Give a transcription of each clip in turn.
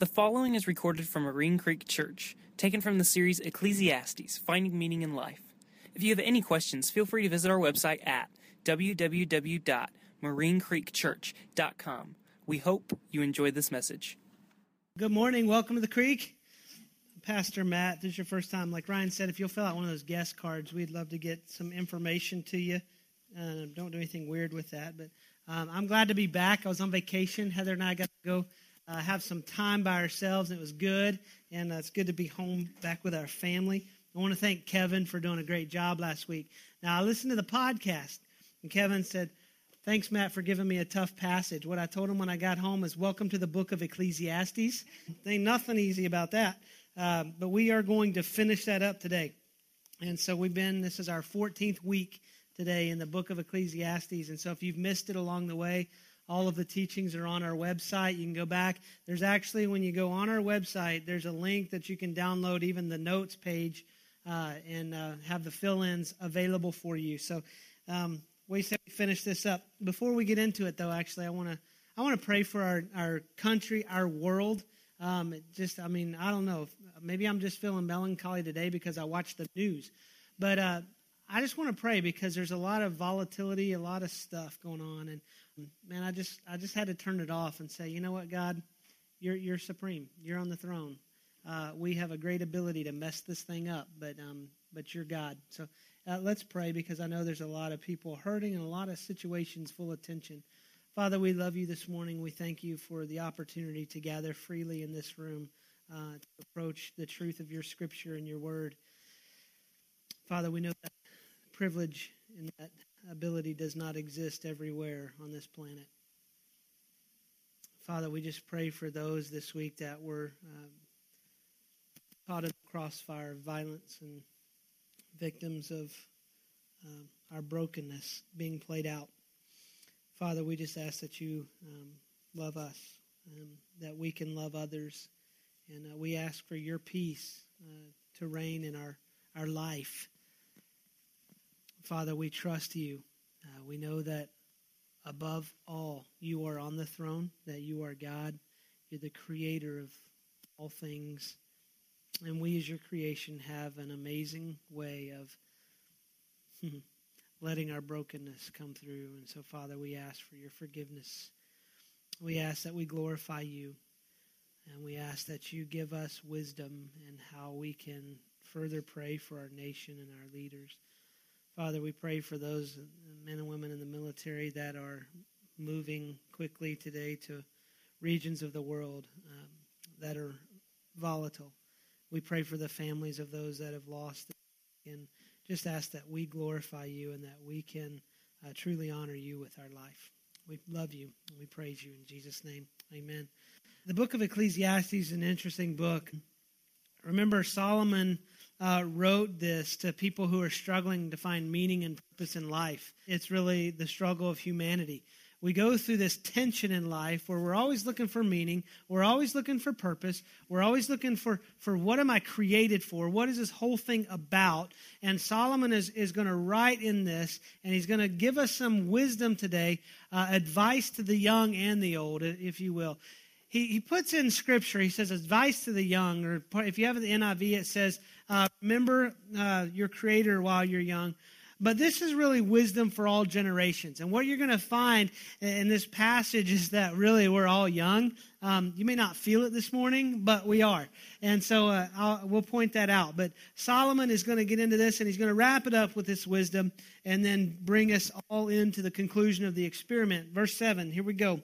The following is recorded from Marine Creek Church, taken from the series Ecclesiastes Finding Meaning in Life. If you have any questions, feel free to visit our website at www.marinecreekchurch.com. We hope you enjoy this message. Good morning. Welcome to the Creek. Pastor Matt, this is your first time. Like Ryan said, if you'll fill out one of those guest cards, we'd love to get some information to you. Uh, don't do anything weird with that. But um, I'm glad to be back. I was on vacation. Heather and I got to go uh, have some time by ourselves, and it was good. And uh, it's good to be home back with our family. I want to thank Kevin for doing a great job last week. Now, I listened to the podcast, and Kevin said, Thanks, Matt, for giving me a tough passage. What I told him when I got home is, Welcome to the book of Ecclesiastes. Ain't nothing easy about that. Uh, but we are going to finish that up today. And so we've been, this is our 14th week today in the book of Ecclesiastes. And so if you've missed it along the way, all of the teachings are on our website. You can go back. There's actually, when you go on our website, there's a link that you can download even the notes page uh, and uh, have the fill ins available for you. So um, we finish this up. Before we get into it, though, actually, I want to I want to pray for our, our country, our world. Um, just, I mean, I don't know. Maybe I'm just feeling melancholy today because I watched the news. But uh, I just want to pray because there's a lot of volatility, a lot of stuff going on. And man, I just I just had to turn it off and say, you know what, God, you're you're supreme. You're on the throne. Uh, we have a great ability to mess this thing up, but um, but you're God. So uh, let's pray because I know there's a lot of people hurting and a lot of situations full of tension. Father, we love you this morning. We thank you for the opportunity to gather freely in this room uh, to approach the truth of your Scripture and your Word. Father, we know that privilege and that ability does not exist everywhere on this planet. Father, we just pray for those this week that were um, caught in the crossfire of violence and victims of um, our brokenness being played out. Father, we just ask that you um, love us, um, that we can love others, and uh, we ask for your peace uh, to reign in our, our life. Father, we trust you. Uh, we know that above all, you are on the throne, that you are God. You're the creator of all things. And we, as your creation, have an amazing way of letting our brokenness come through. And so, Father, we ask for your forgiveness. We ask that we glorify you. And we ask that you give us wisdom in how we can further pray for our nation and our leaders. Father, we pray for those men and women in the military that are moving quickly today to regions of the world um, that are volatile. We pray for the families of those that have lost and just ask that we glorify you and that we can uh, truly honor you with our life. We love you we praise you in Jesus' name. Amen. The book of Ecclesiastes is an interesting book. Remember, Solomon uh, wrote this to people who are struggling to find meaning and purpose in life. It's really the struggle of humanity. We go through this tension in life where we're always looking for meaning, we're always looking for purpose, we're always looking for, for what am I created for? What is this whole thing about? And Solomon is, is going to write in this, and he's going to give us some wisdom today, uh, advice to the young and the old, if you will he, he puts in scripture, he says, advice to the young, or if you have the NIV, it says, uh, remember uh, your creator while you're young. But this is really wisdom for all generations. And what you're going to find in this passage is that really we're all young. Um, you may not feel it this morning, but we are. And so uh, we'll point that out. But Solomon is going to get into this and he's going to wrap it up with this wisdom and then bring us all into the conclusion of the experiment. Verse 7, here we go.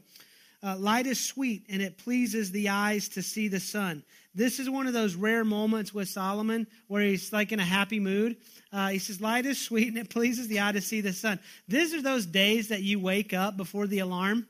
Uh, light is sweet, and it pleases the eyes to see the sun. This is one of those rare moments with Solomon where he's like in a happy mood. Uh, he says, Light is sweet, and it pleases the eye to see the sun. These are those days that you wake up before the alarm.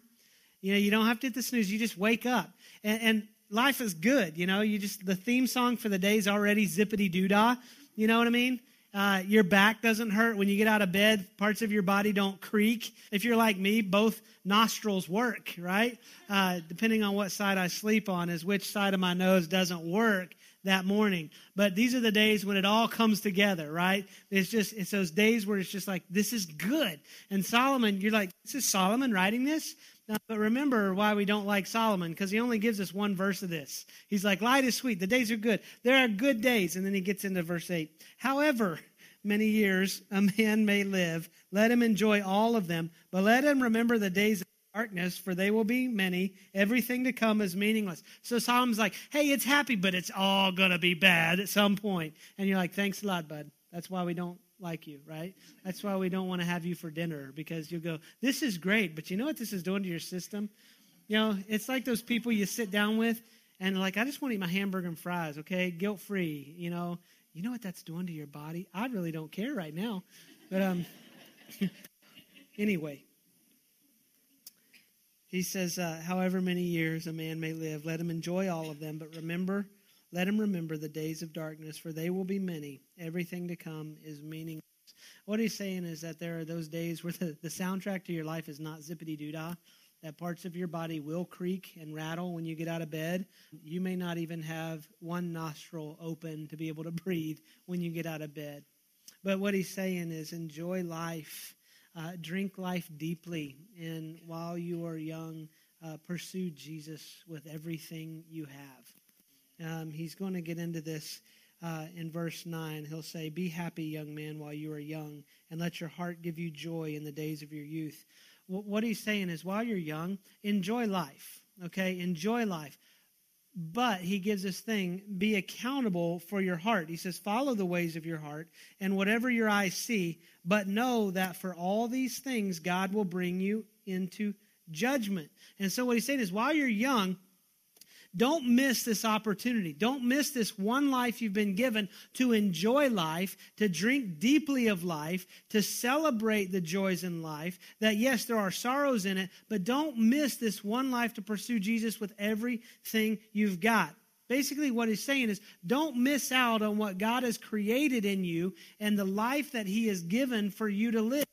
You know, you don't have to hit the snooze, you just wake up. And, and life is good. You know, you just, the theme song for the day is already zippity doo dah. You know what I mean? Uh, your back doesn't hurt when you get out of bed. Parts of your body don't creak. If you're like me, both nostrils work, right? Uh, depending on what side I sleep on, is which side of my nose doesn't work that morning. But these are the days when it all comes together, right? It's just, it's those days where it's just like, this is good. And Solomon, you're like, this is Solomon writing this? No, but remember why we don't like Solomon, because he only gives us one verse of this. He's like, light is sweet, the days are good. There are good days. And then he gets into verse 8. However, many years a man may live, let him enjoy all of them, but let him remember the days of darkness, for they will be many. Everything to come is meaningless. So Solomon's like, hey, it's happy, but it's all going to be bad at some point. And you're like, thanks a lot, bud. That's why we don't like you, right? That's why we don't want to have you for dinner because you'll go, this is great, but you know what this is doing to your system? You know, it's like those people you sit down with and like, I just want to eat my hamburger and fries, okay? Guilt free, you know. You know what that's doing to your body? I really don't care right now. But um anyway, he says, uh, however many years a man may live, let him enjoy all of them, but remember let him remember the days of darkness, for they will be many. Everything to come is meaningless. What he's saying is that there are those days where the, the soundtrack to your life is not zippity doo dah, that parts of your body will creak and rattle when you get out of bed. You may not even have one nostril open to be able to breathe when you get out of bed. But what he's saying is enjoy life, uh, drink life deeply, and while you are young, uh, pursue Jesus with everything you have. Um, he's going to get into this uh, in verse 9. He'll say, Be happy, young man, while you are young, and let your heart give you joy in the days of your youth. what he's saying is, while you're young, enjoy life. Okay? Enjoy life. But he gives this thing be accountable for your heart. He says, Follow the ways of your heart, and whatever your eyes see, but know that for all these things, God will bring you into judgment. And so, what he's saying is, while you're young, don't miss this opportunity. Don't miss this one life you've been given to enjoy life, to drink deeply of life, to celebrate the joys in life. That, yes, there are sorrows in it, but don't miss this one life to pursue Jesus with everything you've got. Basically, what he's saying is don't miss out on what God has created in you and the life that he has given for you to live.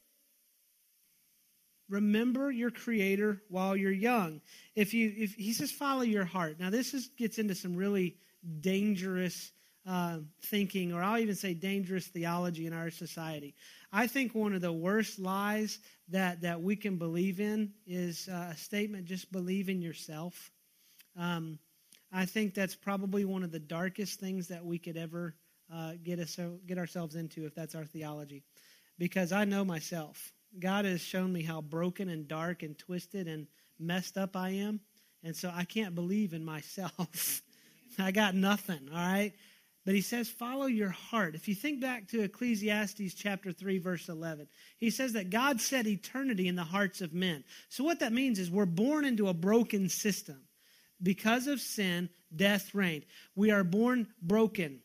Remember your creator while you're young. If you if he says follow your heart. Now this is, gets into some really dangerous uh, thinking, or I'll even say dangerous theology in our society. I think one of the worst lies that that we can believe in is uh, a statement: "Just believe in yourself." Um, I think that's probably one of the darkest things that we could ever uh, get us get ourselves into if that's our theology, because I know myself. God has shown me how broken and dark and twisted and messed up I am. And so I can't believe in myself. I got nothing, all right? But he says, follow your heart. If you think back to Ecclesiastes chapter 3, verse 11, he says that God set eternity in the hearts of men. So what that means is we're born into a broken system. Because of sin, death reigned. We are born broken.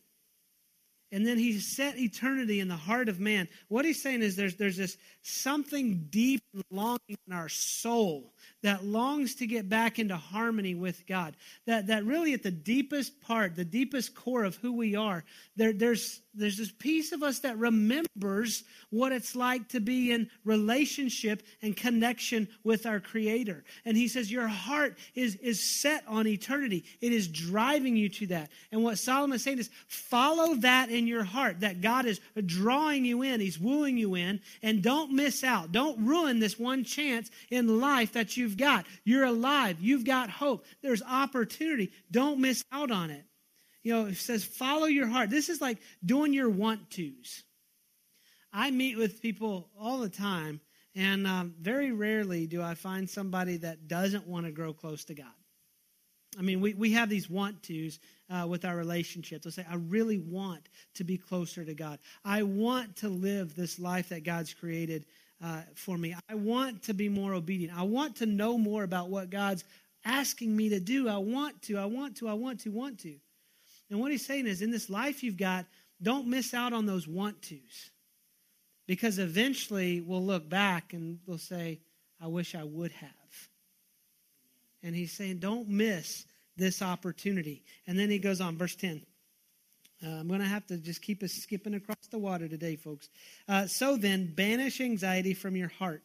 And then he set eternity in the heart of man. What he's saying is there's, there's this something deep longing in our soul that longs to get back into harmony with God. That, that really at the deepest part, the deepest core of who we are, there, there's, there's this piece of us that remembers what it's like to be in relationship and connection with our Creator. And he says, Your heart is, is set on eternity, it is driving you to that. And what Solomon is saying is, follow that in your heart, that God is drawing you in, He's wooing you in, and don't miss out. Don't ruin this one chance in life that you've got. You're alive, you've got hope, there's opportunity. Don't miss out on it. You know, it says, follow your heart. This is like doing your want tos. I meet with people all the time, and um, very rarely do I find somebody that doesn't want to grow close to God. I mean, we, we have these want tos uh, with our relationships. They'll say, I really want to be closer to God. I want to live this life that God's created uh, for me. I want to be more obedient. I want to know more about what God's asking me to do. I want to, I want to, I want to, want to. And what he's saying is, in this life you've got, don't miss out on those want tos. Because eventually we'll look back and we'll say, I wish I would have. And he's saying, don't miss this opportunity. And then he goes on, verse 10. Uh, I'm going to have to just keep us skipping across the water today, folks. Uh, so then, banish anxiety from your heart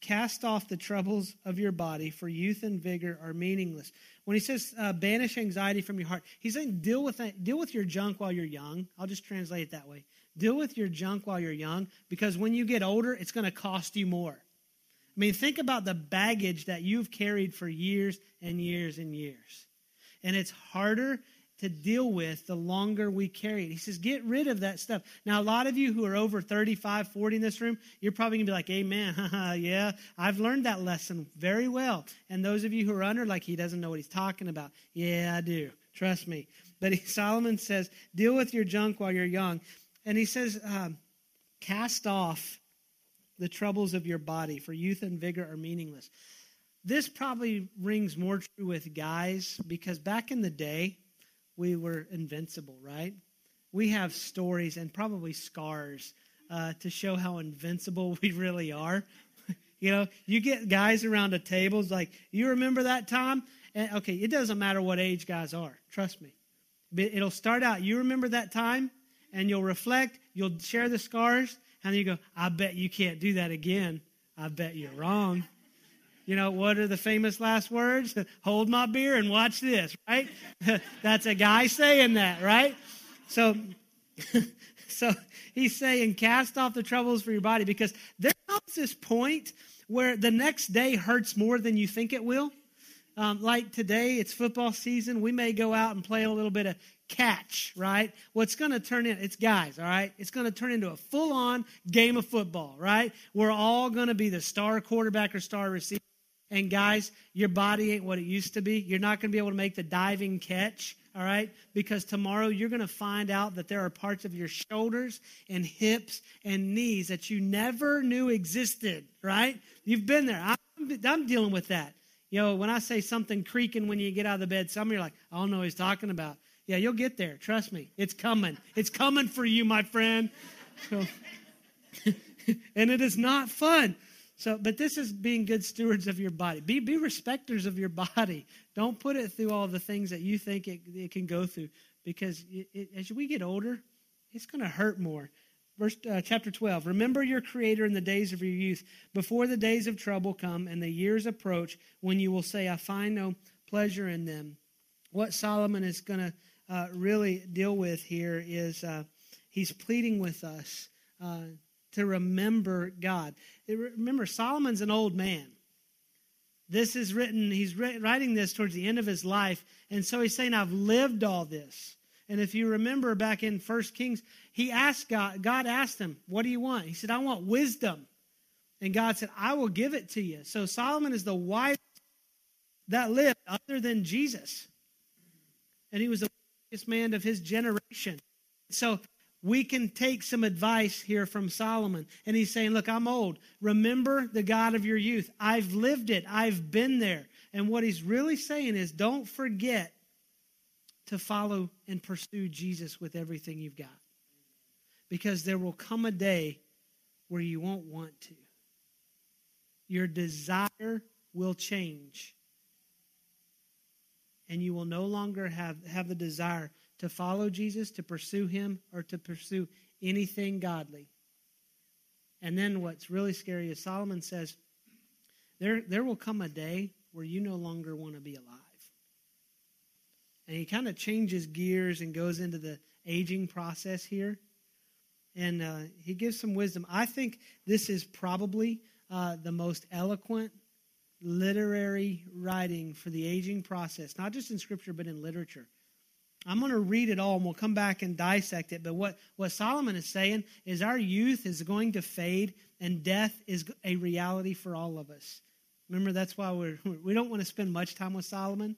Cast off the troubles of your body, for youth and vigor are meaningless. When he says uh, banish anxiety from your heart, he's saying deal with that, deal with your junk while you're young. I'll just translate it that way. Deal with your junk while you're young, because when you get older, it's going to cost you more. I mean, think about the baggage that you've carried for years and years and years, and it's harder to deal with the longer we carry it. He says, get rid of that stuff. Now, a lot of you who are over 35, 40 in this room, you're probably going to be like, Amen. yeah, I've learned that lesson very well. And those of you who are under, like, he doesn't know what he's talking about. Yeah, I do. Trust me. But he, Solomon says, deal with your junk while you're young. And he says, um, cast off the troubles of your body, for youth and vigor are meaningless. This probably rings more true with guys because back in the day, we were invincible, right? We have stories and probably scars uh, to show how invincible we really are. you know, you get guys around a table, it's like, you remember that time? And okay, it doesn't matter what age guys are, trust me. It'll start out, you remember that time, and you'll reflect, you'll share the scars, and then you go, I bet you can't do that again. I bet you're wrong. You know, what are the famous last words? Hold my beer and watch this, right? That's a guy saying that, right? So, so he's saying, cast off the troubles for your body because there comes this point where the next day hurts more than you think it will. Um, like today, it's football season. We may go out and play a little bit of catch, right? What's going to turn in, it's guys, all right? It's going to turn into a full on game of football, right? We're all going to be the star quarterback or star receiver. And guys, your body ain't what it used to be. You're not going to be able to make the diving catch, all right? Because tomorrow you're going to find out that there are parts of your shoulders and hips and knees that you never knew existed, right? You've been there. I'm, I'm dealing with that. You know, when I say something creaking when you get out of the bed, some of you are like, I don't know what he's talking about. Yeah, you'll get there. Trust me. It's coming. It's coming for you, my friend. So, and it is not fun. So, but this is being good stewards of your body. Be, be respecters of your body. Don't put it through all the things that you think it, it can go through because it, it, as we get older, it's going to hurt more. Verse uh, chapter 12. Remember your creator in the days of your youth, before the days of trouble come and the years approach when you will say, I find no pleasure in them. What Solomon is going to uh, really deal with here is uh, he's pleading with us uh, to remember God. Remember, Solomon's an old man. This is written, he's writing this towards the end of his life. And so he's saying, I've lived all this. And if you remember back in First Kings, he asked God, God asked him, What do you want? He said, I want wisdom. And God said, I will give it to you. So Solomon is the wisest that lived other than Jesus. And he was the wisest man of his generation. So we can take some advice here from Solomon. And he's saying, Look, I'm old. Remember the God of your youth. I've lived it, I've been there. And what he's really saying is, don't forget to follow and pursue Jesus with everything you've got. Because there will come a day where you won't want to. Your desire will change. And you will no longer have, have the desire to follow Jesus, to pursue him, or to pursue anything godly. And then what's really scary is Solomon says, there, there will come a day where you no longer want to be alive. And he kind of changes gears and goes into the aging process here. And uh, he gives some wisdom. I think this is probably uh, the most eloquent literary writing for the aging process, not just in scripture, but in literature. I'm going to read it all and we'll come back and dissect it. But what, what Solomon is saying is our youth is going to fade and death is a reality for all of us. Remember, that's why we're, we don't want to spend much time with Solomon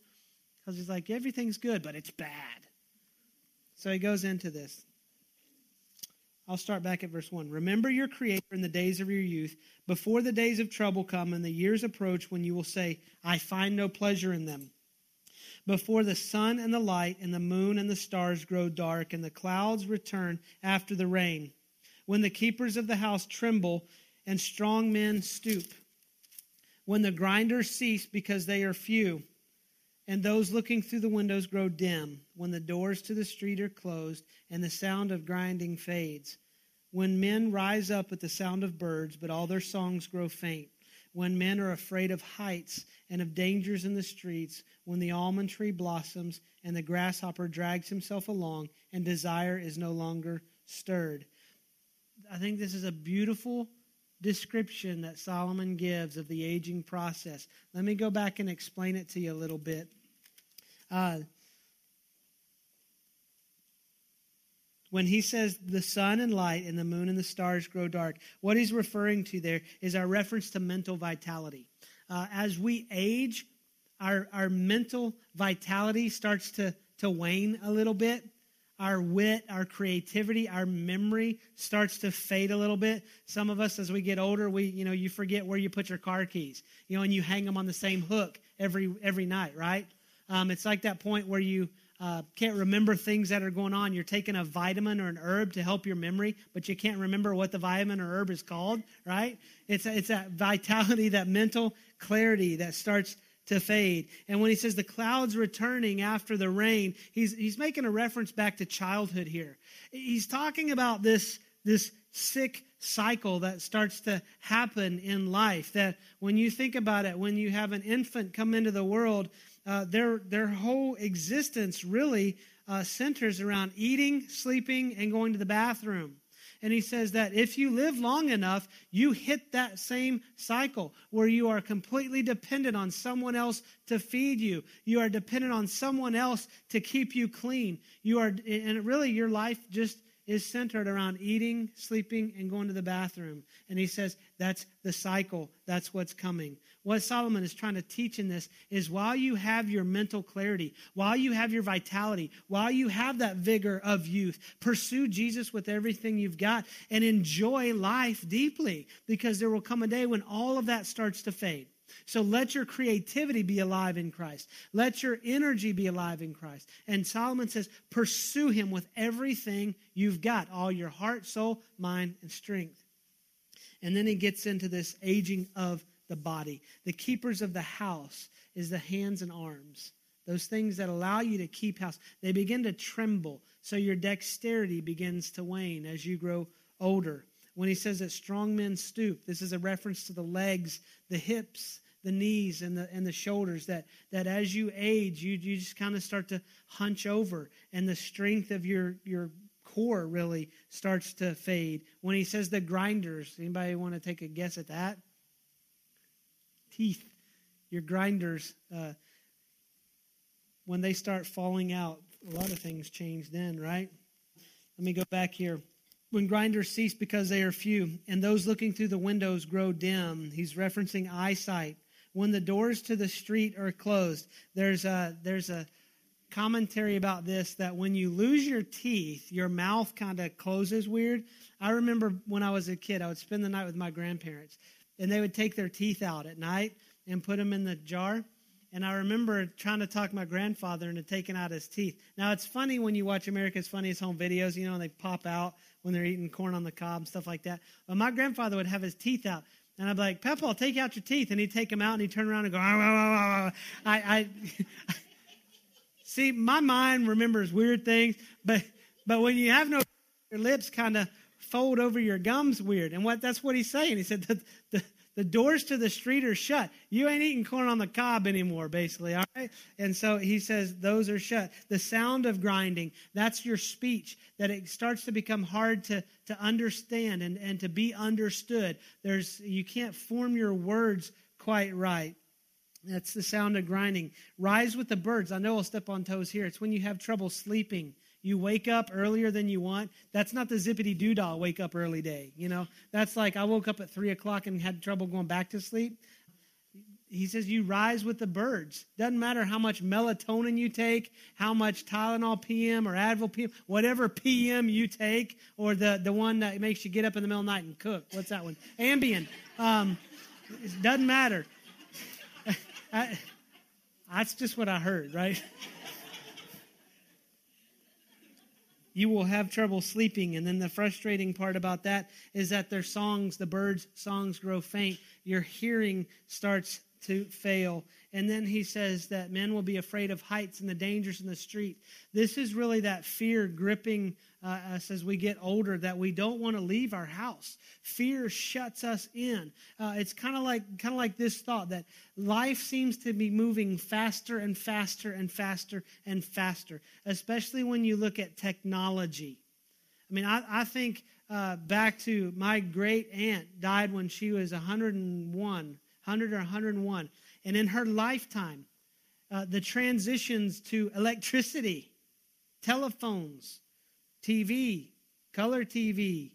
because he's like, everything's good, but it's bad. So he goes into this. I'll start back at verse 1. Remember your Creator in the days of your youth, before the days of trouble come and the years approach when you will say, I find no pleasure in them before the sun and the light and the moon and the stars grow dark and the clouds return after the rain, when the keepers of the house tremble and strong men stoop, when the grinders cease because they are few, and those looking through the windows grow dim, when the doors to the street are closed and the sound of grinding fades, when men rise up at the sound of birds, but all their songs grow faint when men are afraid of heights and of dangers in the streets, when the almond tree blossoms and the grasshopper drags himself along and desire is no longer stirred. I think this is a beautiful description that Solomon gives of the aging process. Let me go back and explain it to you a little bit. Uh, when he says the sun and light and the moon and the stars grow dark, what he's referring to there is our reference to mental vitality. Uh, as we age, our, our mental vitality starts to, to wane a little bit. Our wit, our creativity, our memory starts to fade a little bit. Some of us, as we get older, we, you know, you forget where you put your car keys, you know, and you hang them on the same hook every every night, right? Um, it's like that point where you uh, can't remember things that are going on. You're taking a vitamin or an herb to help your memory, but you can't remember what the vitamin or herb is called, right? It's, it's that vitality, that mental clarity that starts to fade. And when he says the clouds returning after the rain, he's, he's making a reference back to childhood here. He's talking about this, this sick cycle that starts to happen in life. That when you think about it, when you have an infant come into the world, uh, their, their whole existence really uh, centers around eating, sleeping, and going to the bathroom. And he says that if you live long enough, you hit that same cycle where you are completely dependent on someone else to feed you. You are dependent on someone else to keep you clean. You are, and really your life just is centered around eating, sleeping, and going to the bathroom. And he says that's the cycle. That's what's coming. What Solomon is trying to teach in this is while you have your mental clarity, while you have your vitality, while you have that vigor of youth, pursue Jesus with everything you've got and enjoy life deeply because there will come a day when all of that starts to fade. So let your creativity be alive in Christ. Let your energy be alive in Christ. And Solomon says, pursue him with everything you've got all your heart, soul, mind, and strength. And then he gets into this aging of the body. The keepers of the house is the hands and arms. Those things that allow you to keep house, they begin to tremble. So your dexterity begins to wane as you grow older. When he says that strong men stoop, this is a reference to the legs, the hips, the knees and the and the shoulders that that as you age you you just kind of start to hunch over and the strength of your your core really starts to fade. When he says the grinders anybody want to take a guess at that? Teeth. Your grinders uh, when they start falling out a lot of things change then right? Let me go back here. When grinders cease because they are few and those looking through the windows grow dim he's referencing eyesight when the doors to the street are closed. There's a, there's a commentary about this that when you lose your teeth, your mouth kind of closes weird. I remember when I was a kid, I would spend the night with my grandparents, and they would take their teeth out at night and put them in the jar. And I remember trying to talk my grandfather into taking out his teeth. Now, it's funny when you watch America's Funniest Home Videos, you know, and they pop out when they're eating corn on the cob and stuff like that. But my grandfather would have his teeth out. And I'd be like, Peppa, take out your teeth. And he'd take them out and he'd turn around and go, ah, ah, ah, I, I see, my mind remembers weird things, but, but when you have no, your lips kind of fold over your gums weird. And what, that's what he's saying. He said, the, the doors to the street are shut. You ain't eating corn on the cob anymore, basically. All right. And so he says those are shut. The sound of grinding, that's your speech, that it starts to become hard to, to understand and, and to be understood. There's you can't form your words quite right. That's the sound of grinding. Rise with the birds. I know I'll step on toes here. It's when you have trouble sleeping you wake up earlier than you want. That's not the zippity doo dah wake up early day. You know, that's like I woke up at three o'clock and had trouble going back to sleep. He says you rise with the birds. Doesn't matter how much melatonin you take, how much Tylenol PM or Advil PM, whatever PM you take, or the, the one that makes you get up in the middle of the night and cook. What's that one? Ambien. Um, it doesn't matter. I, that's just what I heard, right? you will have trouble sleeping. And then the frustrating part about that is that their songs, the birds' songs, grow faint. Your hearing starts to fail. And then he says that men will be afraid of heights and the dangers in the street. This is really that fear gripping uh, us as we get older that we don't want to leave our house. Fear shuts us in. Uh, it's kind of like kind of like this thought that life seems to be moving faster and faster and faster and faster, especially when you look at technology. I mean, I, I think uh, back to my great aunt died when she was 101, 100 or 101. And in her lifetime, uh, the transitions to electricity, telephones, TV, color TV,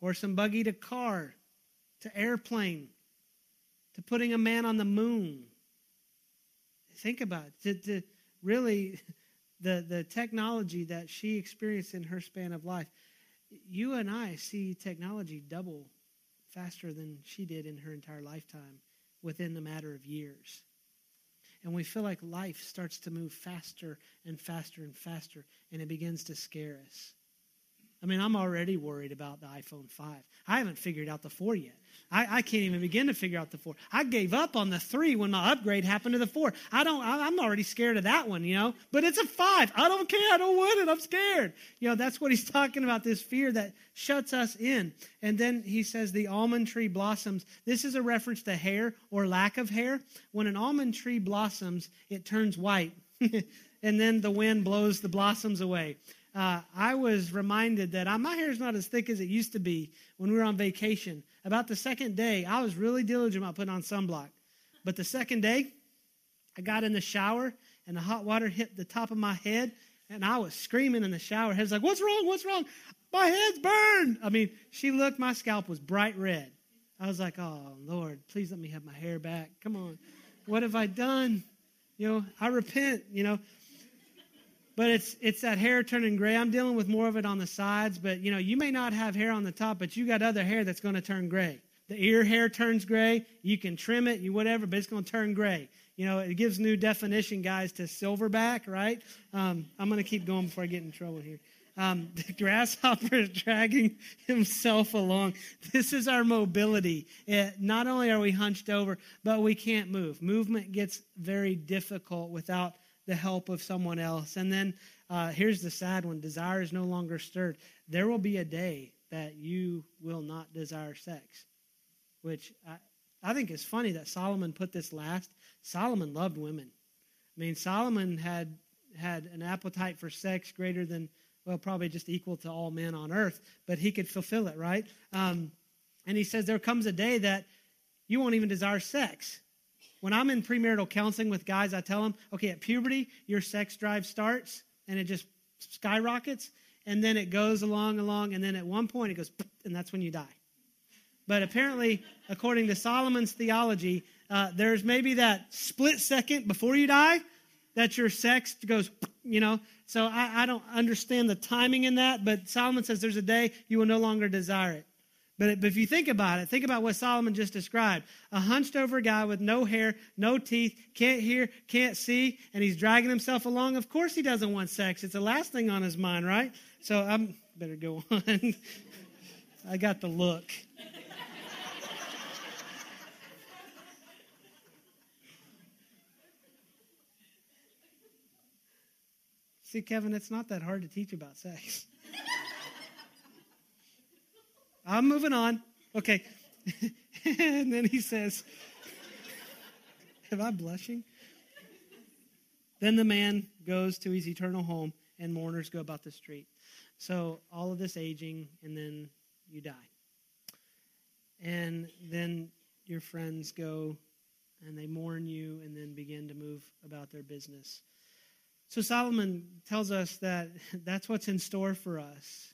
horse and buggy to car, to airplane, to putting a man on the moon. Think about it. To, to really, the, the technology that she experienced in her span of life. You and I see technology double faster than she did in her entire lifetime within a matter of years. And we feel like life starts to move faster and faster and faster, and it begins to scare us. I mean, I'm already worried about the iPhone 5. I haven't figured out the 4 yet. I, I, can't even begin to figure out the 4. I gave up on the 3 when my upgrade happened to the 4. I don't, I, I'm already scared of that one, you know? But it's a 5. I don't care. I don't want it. I'm scared. You know, that's what he's talking about this fear that shuts us in. And then he says the almond tree blossoms. This is a reference to hair or lack of hair. When an almond tree blossoms, it turns white. and then the wind blows the blossoms away uh, I was reminded that I, my hair is not as thick as it used to be when we were on vacation. About the second day, I was really diligent about putting on sunblock. But the second day, I got in the shower and the hot water hit the top of my head, and I was screaming in the shower. Head's like, "What's wrong? What's wrong? My head's burned." I mean, she looked. My scalp was bright red. I was like, "Oh Lord, please let me have my hair back. Come on, what have I done? You know, I repent. You know." But it's it's that hair turning gray. I'm dealing with more of it on the sides, but you know, you may not have hair on the top, but you got other hair that's going to turn gray. The ear hair turns gray. You can trim it, you whatever, but it's going to turn gray. You know, it gives new definition, guys, to silverback, right? Um, I'm going to keep going before I get in trouble here. Um, the grasshopper is dragging himself along. This is our mobility. It, not only are we hunched over, but we can't move. Movement gets very difficult without the help of someone else. And then uh, here's the sad one desire is no longer stirred. There will be a day that you will not desire sex, which I, I think is funny that Solomon put this last. Solomon loved women. I mean, Solomon had had an appetite for sex greater than, well, probably just equal to all men on earth, but he could fulfill it, right? Um, and he says there comes a day that you won't even desire sex. When I'm in premarital counseling with guys, I tell them, okay, at puberty, your sex drive starts and it just skyrockets, and then it goes along, along, and then at one point it goes, and that's when you die. But apparently, according to Solomon's theology, uh, there's maybe that split second before you die that your sex goes, you know. So I, I don't understand the timing in that, but Solomon says there's a day you will no longer desire it. But, if you think about it, think about what Solomon just described. A hunched over guy with no hair, no teeth, can't hear, can't see, and he's dragging himself along. Of course he doesn't want sex. It's the last thing on his mind, right? So I'm better go on. I got the look. See, Kevin, it's not that hard to teach about sex. I'm moving on. Okay. and then he says, Am I blushing? Then the man goes to his eternal home, and mourners go about the street. So, all of this aging, and then you die. And then your friends go and they mourn you and then begin to move about their business. So, Solomon tells us that that's what's in store for us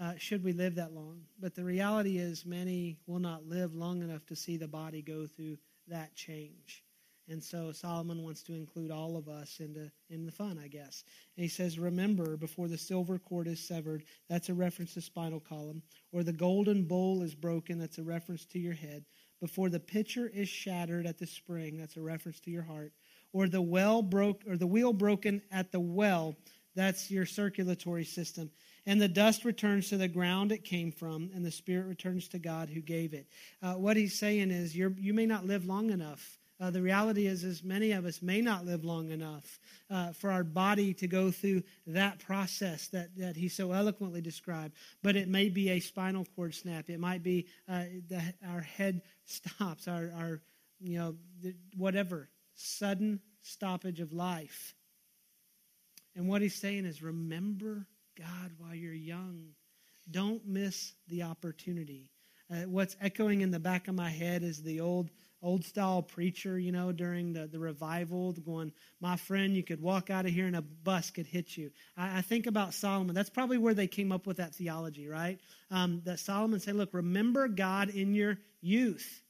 uh, should we live that long. But the reality is, many will not live long enough to see the body go through that change. And so Solomon wants to include all of us into in the fun, I guess. And he says, "Remember, before the silver cord is severed, that's a reference to spinal column, or the golden bowl is broken, that's a reference to your head. Before the pitcher is shattered at the spring, that's a reference to your heart, or the well broke or the wheel broken at the well, that's your circulatory system." and the dust returns to the ground it came from, and the spirit returns to God who gave it. Uh, what he's saying is, you may not live long enough Uh, the reality is, is many of us may not live long enough uh, for our body to go through that process that, that he so eloquently described. But it may be a spinal cord snap. It might be uh, the, our head stops, our, our you know, whatever, sudden stoppage of life. And what he's saying is remember God while you're young. Don't miss the opportunity. Uh, what's echoing in the back of my head is the old old style preacher, you know, during the, the revival, going, My friend, you could walk out of here and a bus could hit you. I, I think about Solomon. That's probably where they came up with that theology, right? Um, that Solomon said, Look, remember God in your youth.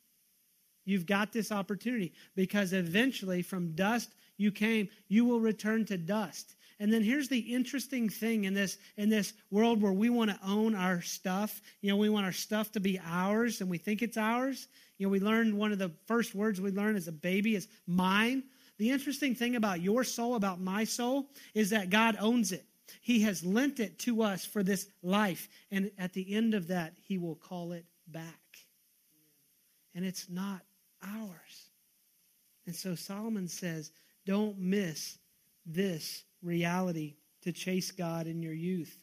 You've got this opportunity because eventually from dust you came, you will return to dust. And then here's the interesting thing in this in this world where we want to own our stuff. You know, we want our stuff to be ours and we think it's ours. You know, we learned one of the first words we learn as a baby is mine. The interesting thing about your soul, about my soul, is that God owns it. He has lent it to us for this life. And at the end of that, He will call it back. And it's not ours. And so Solomon says, don't miss this reality to chase God in your youth.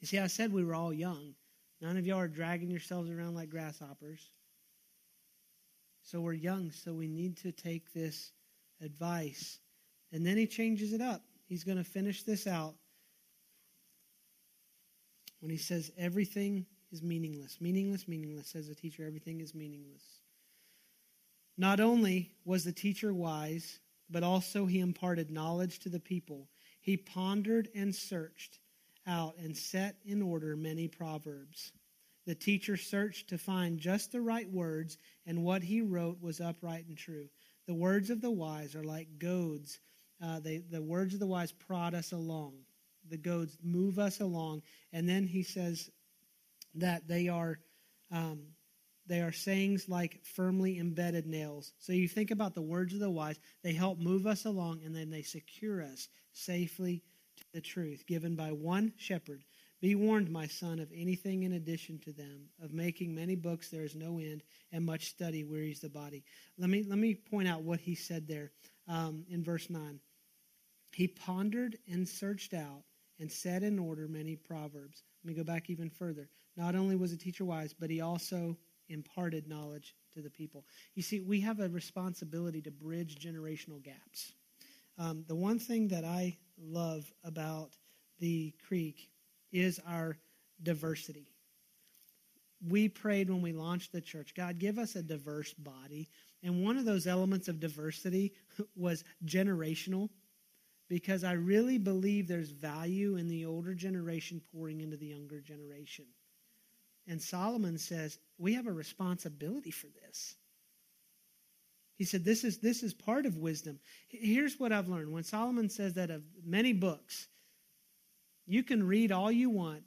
You see, I said we were all young. None of y'all are dragging yourselves around like grasshoppers. So we're young, so we need to take this advice. And then he changes it up. He's going to finish this out when he says everything is meaningless. Meaningless, meaningless, says the teacher, everything is meaningless. Not only was the teacher wise, but also he imparted knowledge to the people. He pondered and searched out and set in order many proverbs. The teacher searched to find just the right words, and what he wrote was upright and true. The words of the wise are like goads. Uh, they, the words of the wise prod us along. The goads move us along. And then he says that they are um, they are sayings like firmly embedded nails. So you think about the words of the wise, they help move us along and then they secure us safely to the truth given by one shepherd. Be warned, my son, of anything in addition to them. Of making many books there is no end, and much study wearies the body. Let me, let me point out what he said there um, in verse 9. He pondered and searched out and set in order many proverbs. Let me go back even further. Not only was a teacher wise, but he also imparted knowledge to the people. You see, we have a responsibility to bridge generational gaps. Um, the one thing that I love about the creek is our diversity. We prayed when we launched the church God, give us a diverse body. And one of those elements of diversity was generational, because I really believe there's value in the older generation pouring into the younger generation. And Solomon says, we have a responsibility for this. He said, this is, this is part of wisdom. Here's what I've learned. When Solomon says that of many books, you can read all you want,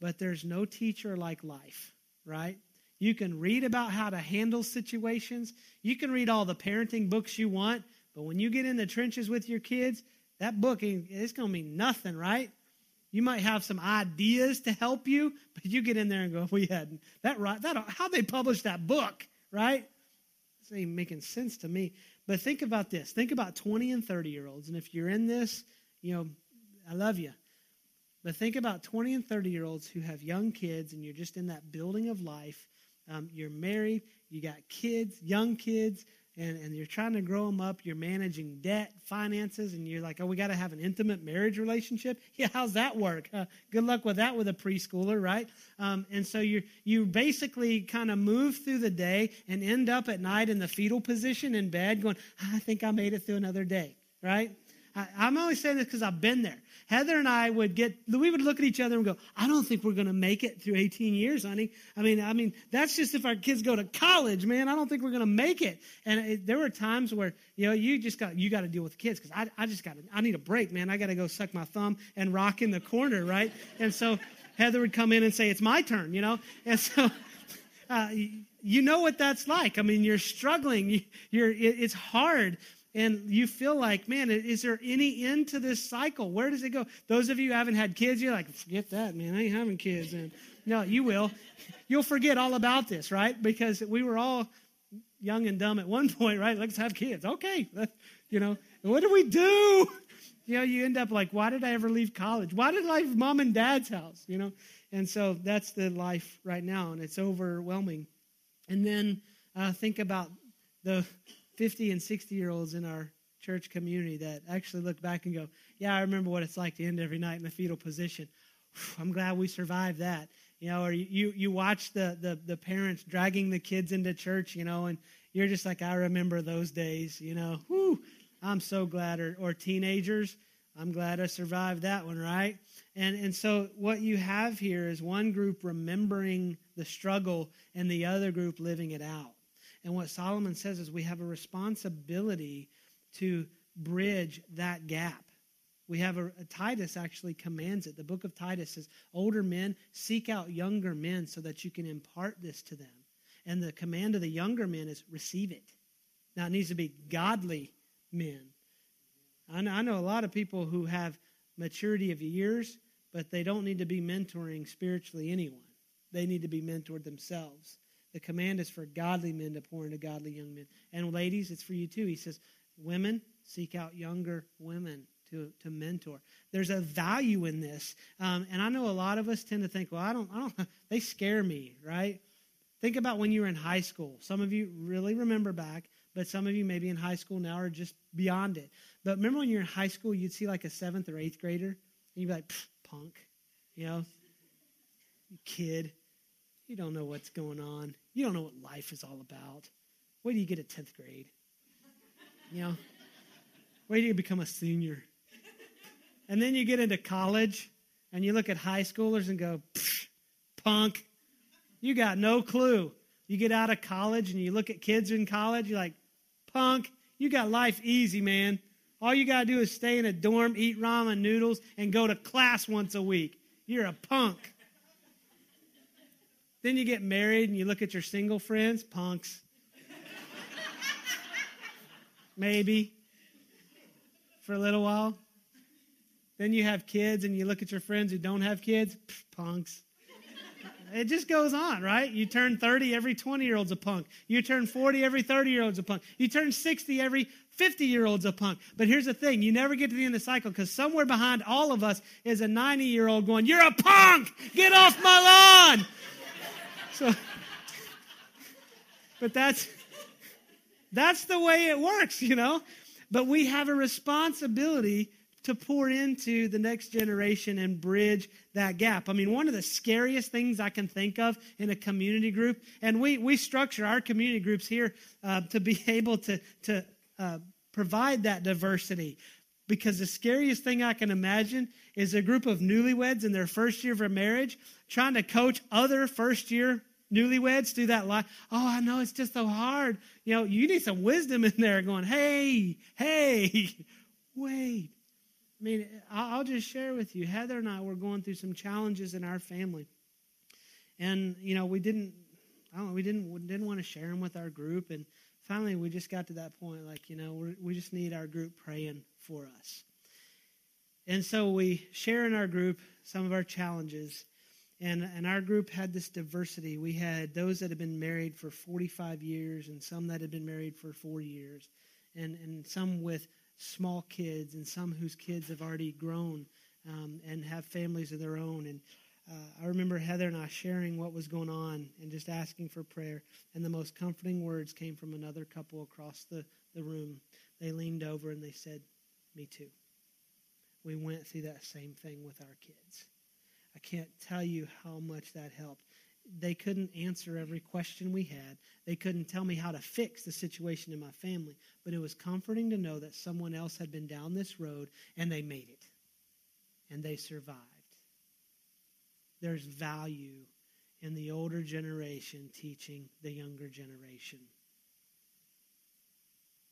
but there's no teacher like life, right? You can read about how to handle situations. You can read all the parenting books you want, but when you get in the trenches with your kids, that book it's going to mean nothing, right? You might have some ideas to help you, but you get in there and go, "We had that right? That how they published that book, right?" This ain't making sense to me. But think about this. Think about 20 and 30 year olds, and if you're in this, you know, I love you. But think about 20 and 30 year olds who have young kids, and you're just in that building of life. Um, you're married, you got kids, young kids and, and you're trying to grow them up. You're managing debt, finances, and you're like, oh, we got to have an intimate marriage relationship. Yeah, how's that work? Uh, good luck with that with a preschooler, right? Um, and so you you basically kind of move through the day and end up at night in the fetal position in bed, going, I think I made it through another day, right? I, I'm only saying this because I've been there. Heather and I would get, we would look at each other and go, I don't think we're going to make it through 18 years, honey. I mean, I mean, that's just if our kids go to college, man. I don't think we're going to make it. And it, there were times where, you know, you just got, you got to deal with the kids because I, I just got to, I need a break, man. I got to go suck my thumb and rock in the corner, right? And so Heather would come in and say, it's my turn, you know? And so, uh, you know what that's like. I mean, you're struggling. You're, it's hard and you feel like, man, is there any end to this cycle? Where does it go? Those of you who haven't had kids, you're like, forget that, man. I ain't having kids. And no, you will. You'll forget all about this, right? Because we were all young and dumb at one point, right? Let's have kids. Okay. You know, what do we do? You know, you end up like, why did I ever leave college? Why did I leave mom and dad's house? You know, and so that's the life right now, and it's overwhelming. And then uh, think about the 50 and 60 year olds in our church community that actually look back and go, yeah, I remember what it's like to end every night in the fetal position. I'm glad we survived that. You know, or you you watch the, the the parents dragging the kids into church, you know, and you're just like, I remember those days, you know. Whew, I'm so glad. Or or teenagers, I'm glad I survived that one, right? And and so what you have here is one group remembering the struggle and the other group living it out. And what Solomon says is we have a responsibility to bridge that gap. We have a, a, Titus actually commands it. The book of Titus says, Older men, seek out younger men so that you can impart this to them. And the command of the younger men is receive it. Now, it needs to be godly men. I know, I know a lot of people who have maturity of years, but they don't need to be mentoring spiritually anyone. They need to be mentored themselves. The command is for godly men to pour into godly young men. And ladies, it's for you too. He says, Women, seek out younger women to, to mentor. There's a value in this. Um, and I know a lot of us tend to think, well, I don't, I don't, they scare me, right? Think about when you were in high school. Some of you really remember back, but some of you maybe in high school now are just beyond it. But remember when you're in high school, you'd see like a seventh or eighth grader, and you'd be like, punk, you know, kid, you don't know what's going on. You don't know what life is all about. Wait till you get a 10th grade. You know, wait till you become a senior. And then you get into college and you look at high schoolers and go, punk, you got no clue. You get out of college and you look at kids in college, you're like, punk, you got life easy, man. All you got to do is stay in a dorm, eat ramen noodles, and go to class once a week. You're a punk. Then you get married and you look at your single friends, punks. Maybe. For a little while. Then you have kids and you look at your friends who don't have kids, punks. It just goes on, right? You turn 30, every 20 year old's a punk. You turn 40, every 30 year old's a punk. You turn 60, every 50 year old's a punk. But here's the thing you never get to the end of the cycle because somewhere behind all of us is a 90 year old going, You're a punk! Get off my lawn! So, but that's that's the way it works, you know. But we have a responsibility to pour into the next generation and bridge that gap. I mean, one of the scariest things I can think of in a community group, and we, we structure our community groups here uh, to be able to, to uh, provide that diversity. Because the scariest thing I can imagine is a group of newlyweds in their first year of marriage trying to coach other first year newlyweds through that life. Oh, I know it's just so hard. You know, you need some wisdom in there going, hey, hey, wait. I mean, I'll just share with you. Heather and I were going through some challenges in our family, and you know, we didn't. I don't know. We didn't. We didn't want to share them with our group, and finally, we just got to that point. Like, you know, we we just need our group praying for us. And so we share in our group some of our challenges, and, and our group had this diversity. We had those that had been married for 45 years, and some that had been married for four years, and, and some with small kids, and some whose kids have already grown um, and have families of their own. And uh, I remember Heather and I sharing what was going on and just asking for prayer. And the most comforting words came from another couple across the, the room. They leaned over and they said, Me too. We went through that same thing with our kids. I can't tell you how much that helped. They couldn't answer every question we had. They couldn't tell me how to fix the situation in my family. But it was comforting to know that someone else had been down this road and they made it. And they survived. There's value in the older generation teaching the younger generation.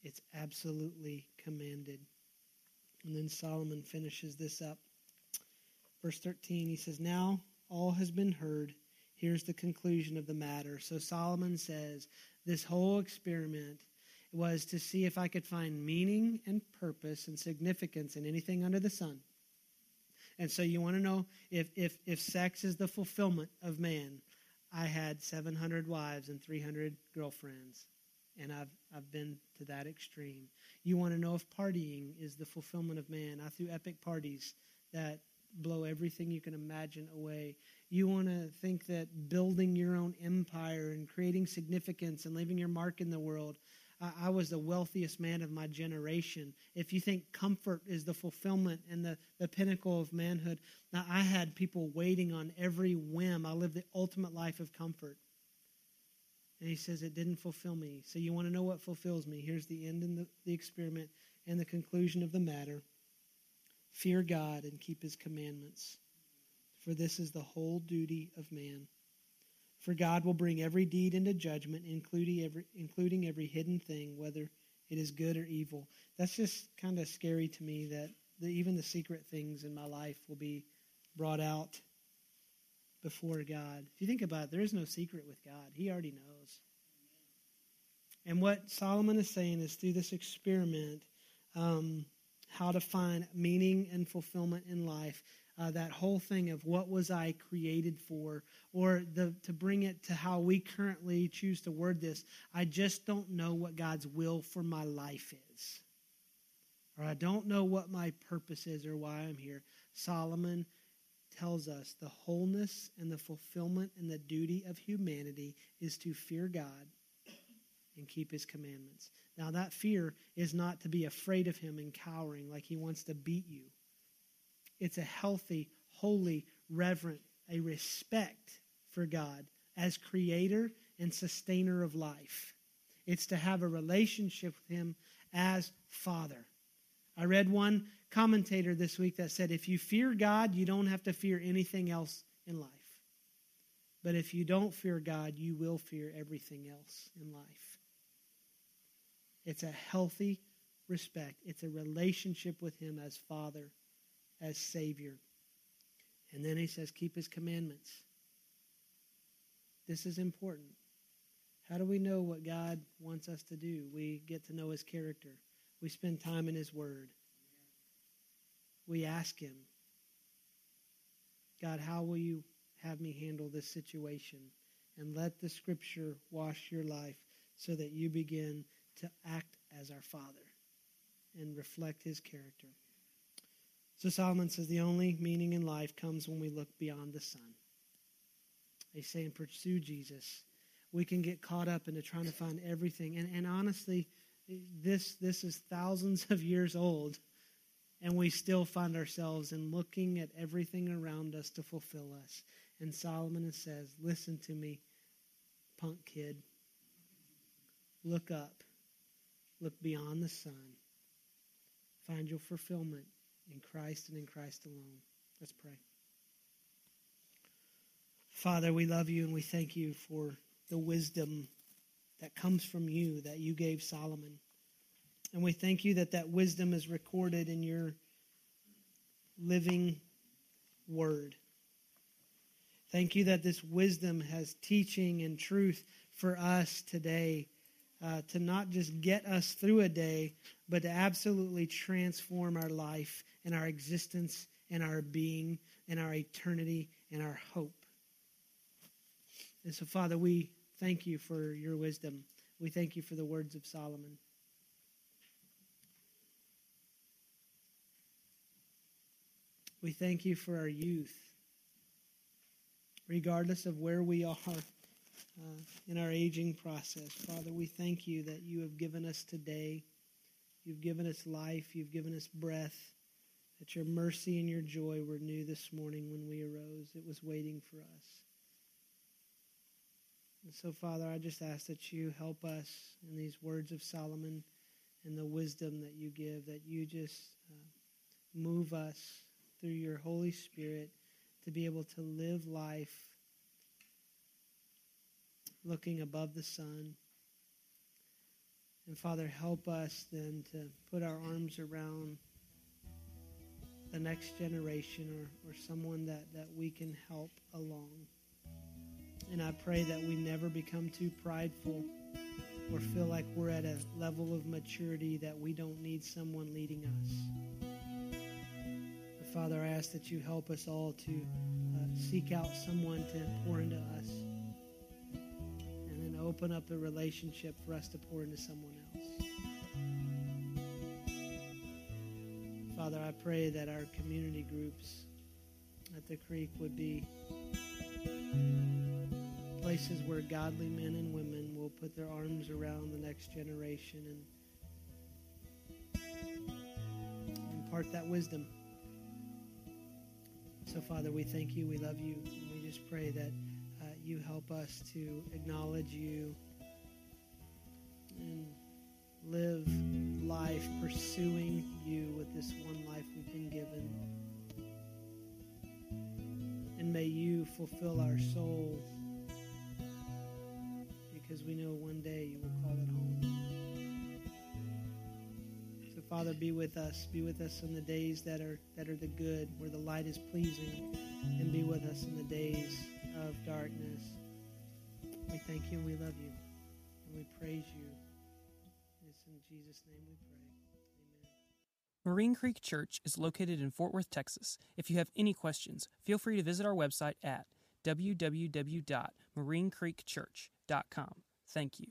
It's absolutely commanded. And then Solomon finishes this up. Verse 13, he says, Now all has been heard. Here's the conclusion of the matter. So Solomon says, This whole experiment was to see if I could find meaning and purpose and significance in anything under the sun. And so you want to know if, if, if sex is the fulfillment of man. I had 700 wives and 300 girlfriends. And I've, I've been to that extreme. You want to know if partying is the fulfillment of man. I threw epic parties that blow everything you can imagine away. You want to think that building your own empire and creating significance and leaving your mark in the world. I, was the wealthiest man of my generation. If you think comfort is the fulfillment and the, the pinnacle of manhood, now I had people waiting on every whim. I lived the ultimate life of comfort. And he says, It didn't fulfill me. So you want to know what fulfills me? Here's the end of the, the experiment and the conclusion of the matter fear God and keep his commandments, for this is the whole duty of man. For God will bring every deed into judgment, including every, including every hidden thing, whether it is good or evil. That's just kind of scary to me that the, even the secret things in my life will be brought out before God. If you think about it, there is no secret with God, He already knows. And what Solomon is saying is through this experiment, um, how to find meaning and fulfillment in life. Uh, that whole thing of what was I created for, or the, to bring it to how we currently choose to word this, I just don't know what God's will for my life is. Or I don't know what my purpose is or why I'm here. Solomon tells us the wholeness and the fulfillment and the duty of humanity is to fear God and keep his commandments. Now, that fear is not to be afraid of him and cowering like he wants to beat you. It's a healthy, holy, reverent, a respect for God as creator and sustainer of life. It's to have a relationship with him as Father. I read one commentator this week that said if you fear God, you don't have to fear anything else in life. But if you don't fear God, you will fear everything else in life. It's a healthy respect, it's a relationship with Him as Father, as Savior. And then He says, keep His commandments. This is important. How do we know what God wants us to do? We get to know His character. We spend time in His Word. We ask Him, God, how will you have me handle this situation? And let the Scripture wash your life so that you begin to act as our Father and reflect His character. So Solomon says the only meaning in life comes when we look beyond the sun. They say and pursue Jesus. We can get caught up into trying to find everything. And, and honestly, this, this is thousands of years old, and we still find ourselves in looking at everything around us to fulfill us. And Solomon says, Listen to me, punk kid. Look up. Look beyond the sun. Find your fulfillment in Christ and in Christ alone. Let's pray. Father, we love you and we thank you for the wisdom that comes from you that you gave Solomon. And we thank you that that wisdom is recorded in your living word. Thank you that this wisdom has teaching and truth for us today uh, to not just get us through a day, but to absolutely transform our life and our existence and our being and our eternity and our hope. And so, Father, we thank you for your wisdom. We thank you for the words of Solomon. We thank you for our youth. Regardless of where we are uh, in our aging process. Father, we thank you that you have given us today. You've given us life. You've given us breath. That your mercy and your joy were new this morning when we arose. It was waiting for us. And so, Father, I just ask that you help us in these words of Solomon and the wisdom that you give, that you just uh, move us through your Holy Spirit to be able to live life looking above the sun. And Father, help us then to put our arms around the next generation or, or someone that, that we can help along. And I pray that we never become too prideful or feel like we're at a level of maturity that we don't need someone leading us. Father, I ask that you help us all to uh, seek out someone to pour into us and then open up a relationship for us to pour into someone else. Father, I pray that our community groups at the creek would be places where godly men and women will put their arms around the next generation and impart that wisdom. So, Father, we thank you. We love you. And we just pray that uh, you help us to acknowledge you and live life pursuing you with this one life we've been given. And may you fulfill our souls because we know one day you will call it home. Father, be with us. Be with us in the days that are that are the good, where the light is pleasing, and be with us in the days of darkness. We thank you and we love you. And we praise you. It's in Jesus' name we pray. Amen. Marine Creek Church is located in Fort Worth, Texas. If you have any questions, feel free to visit our website at www.marinecreekchurch.com. Thank you.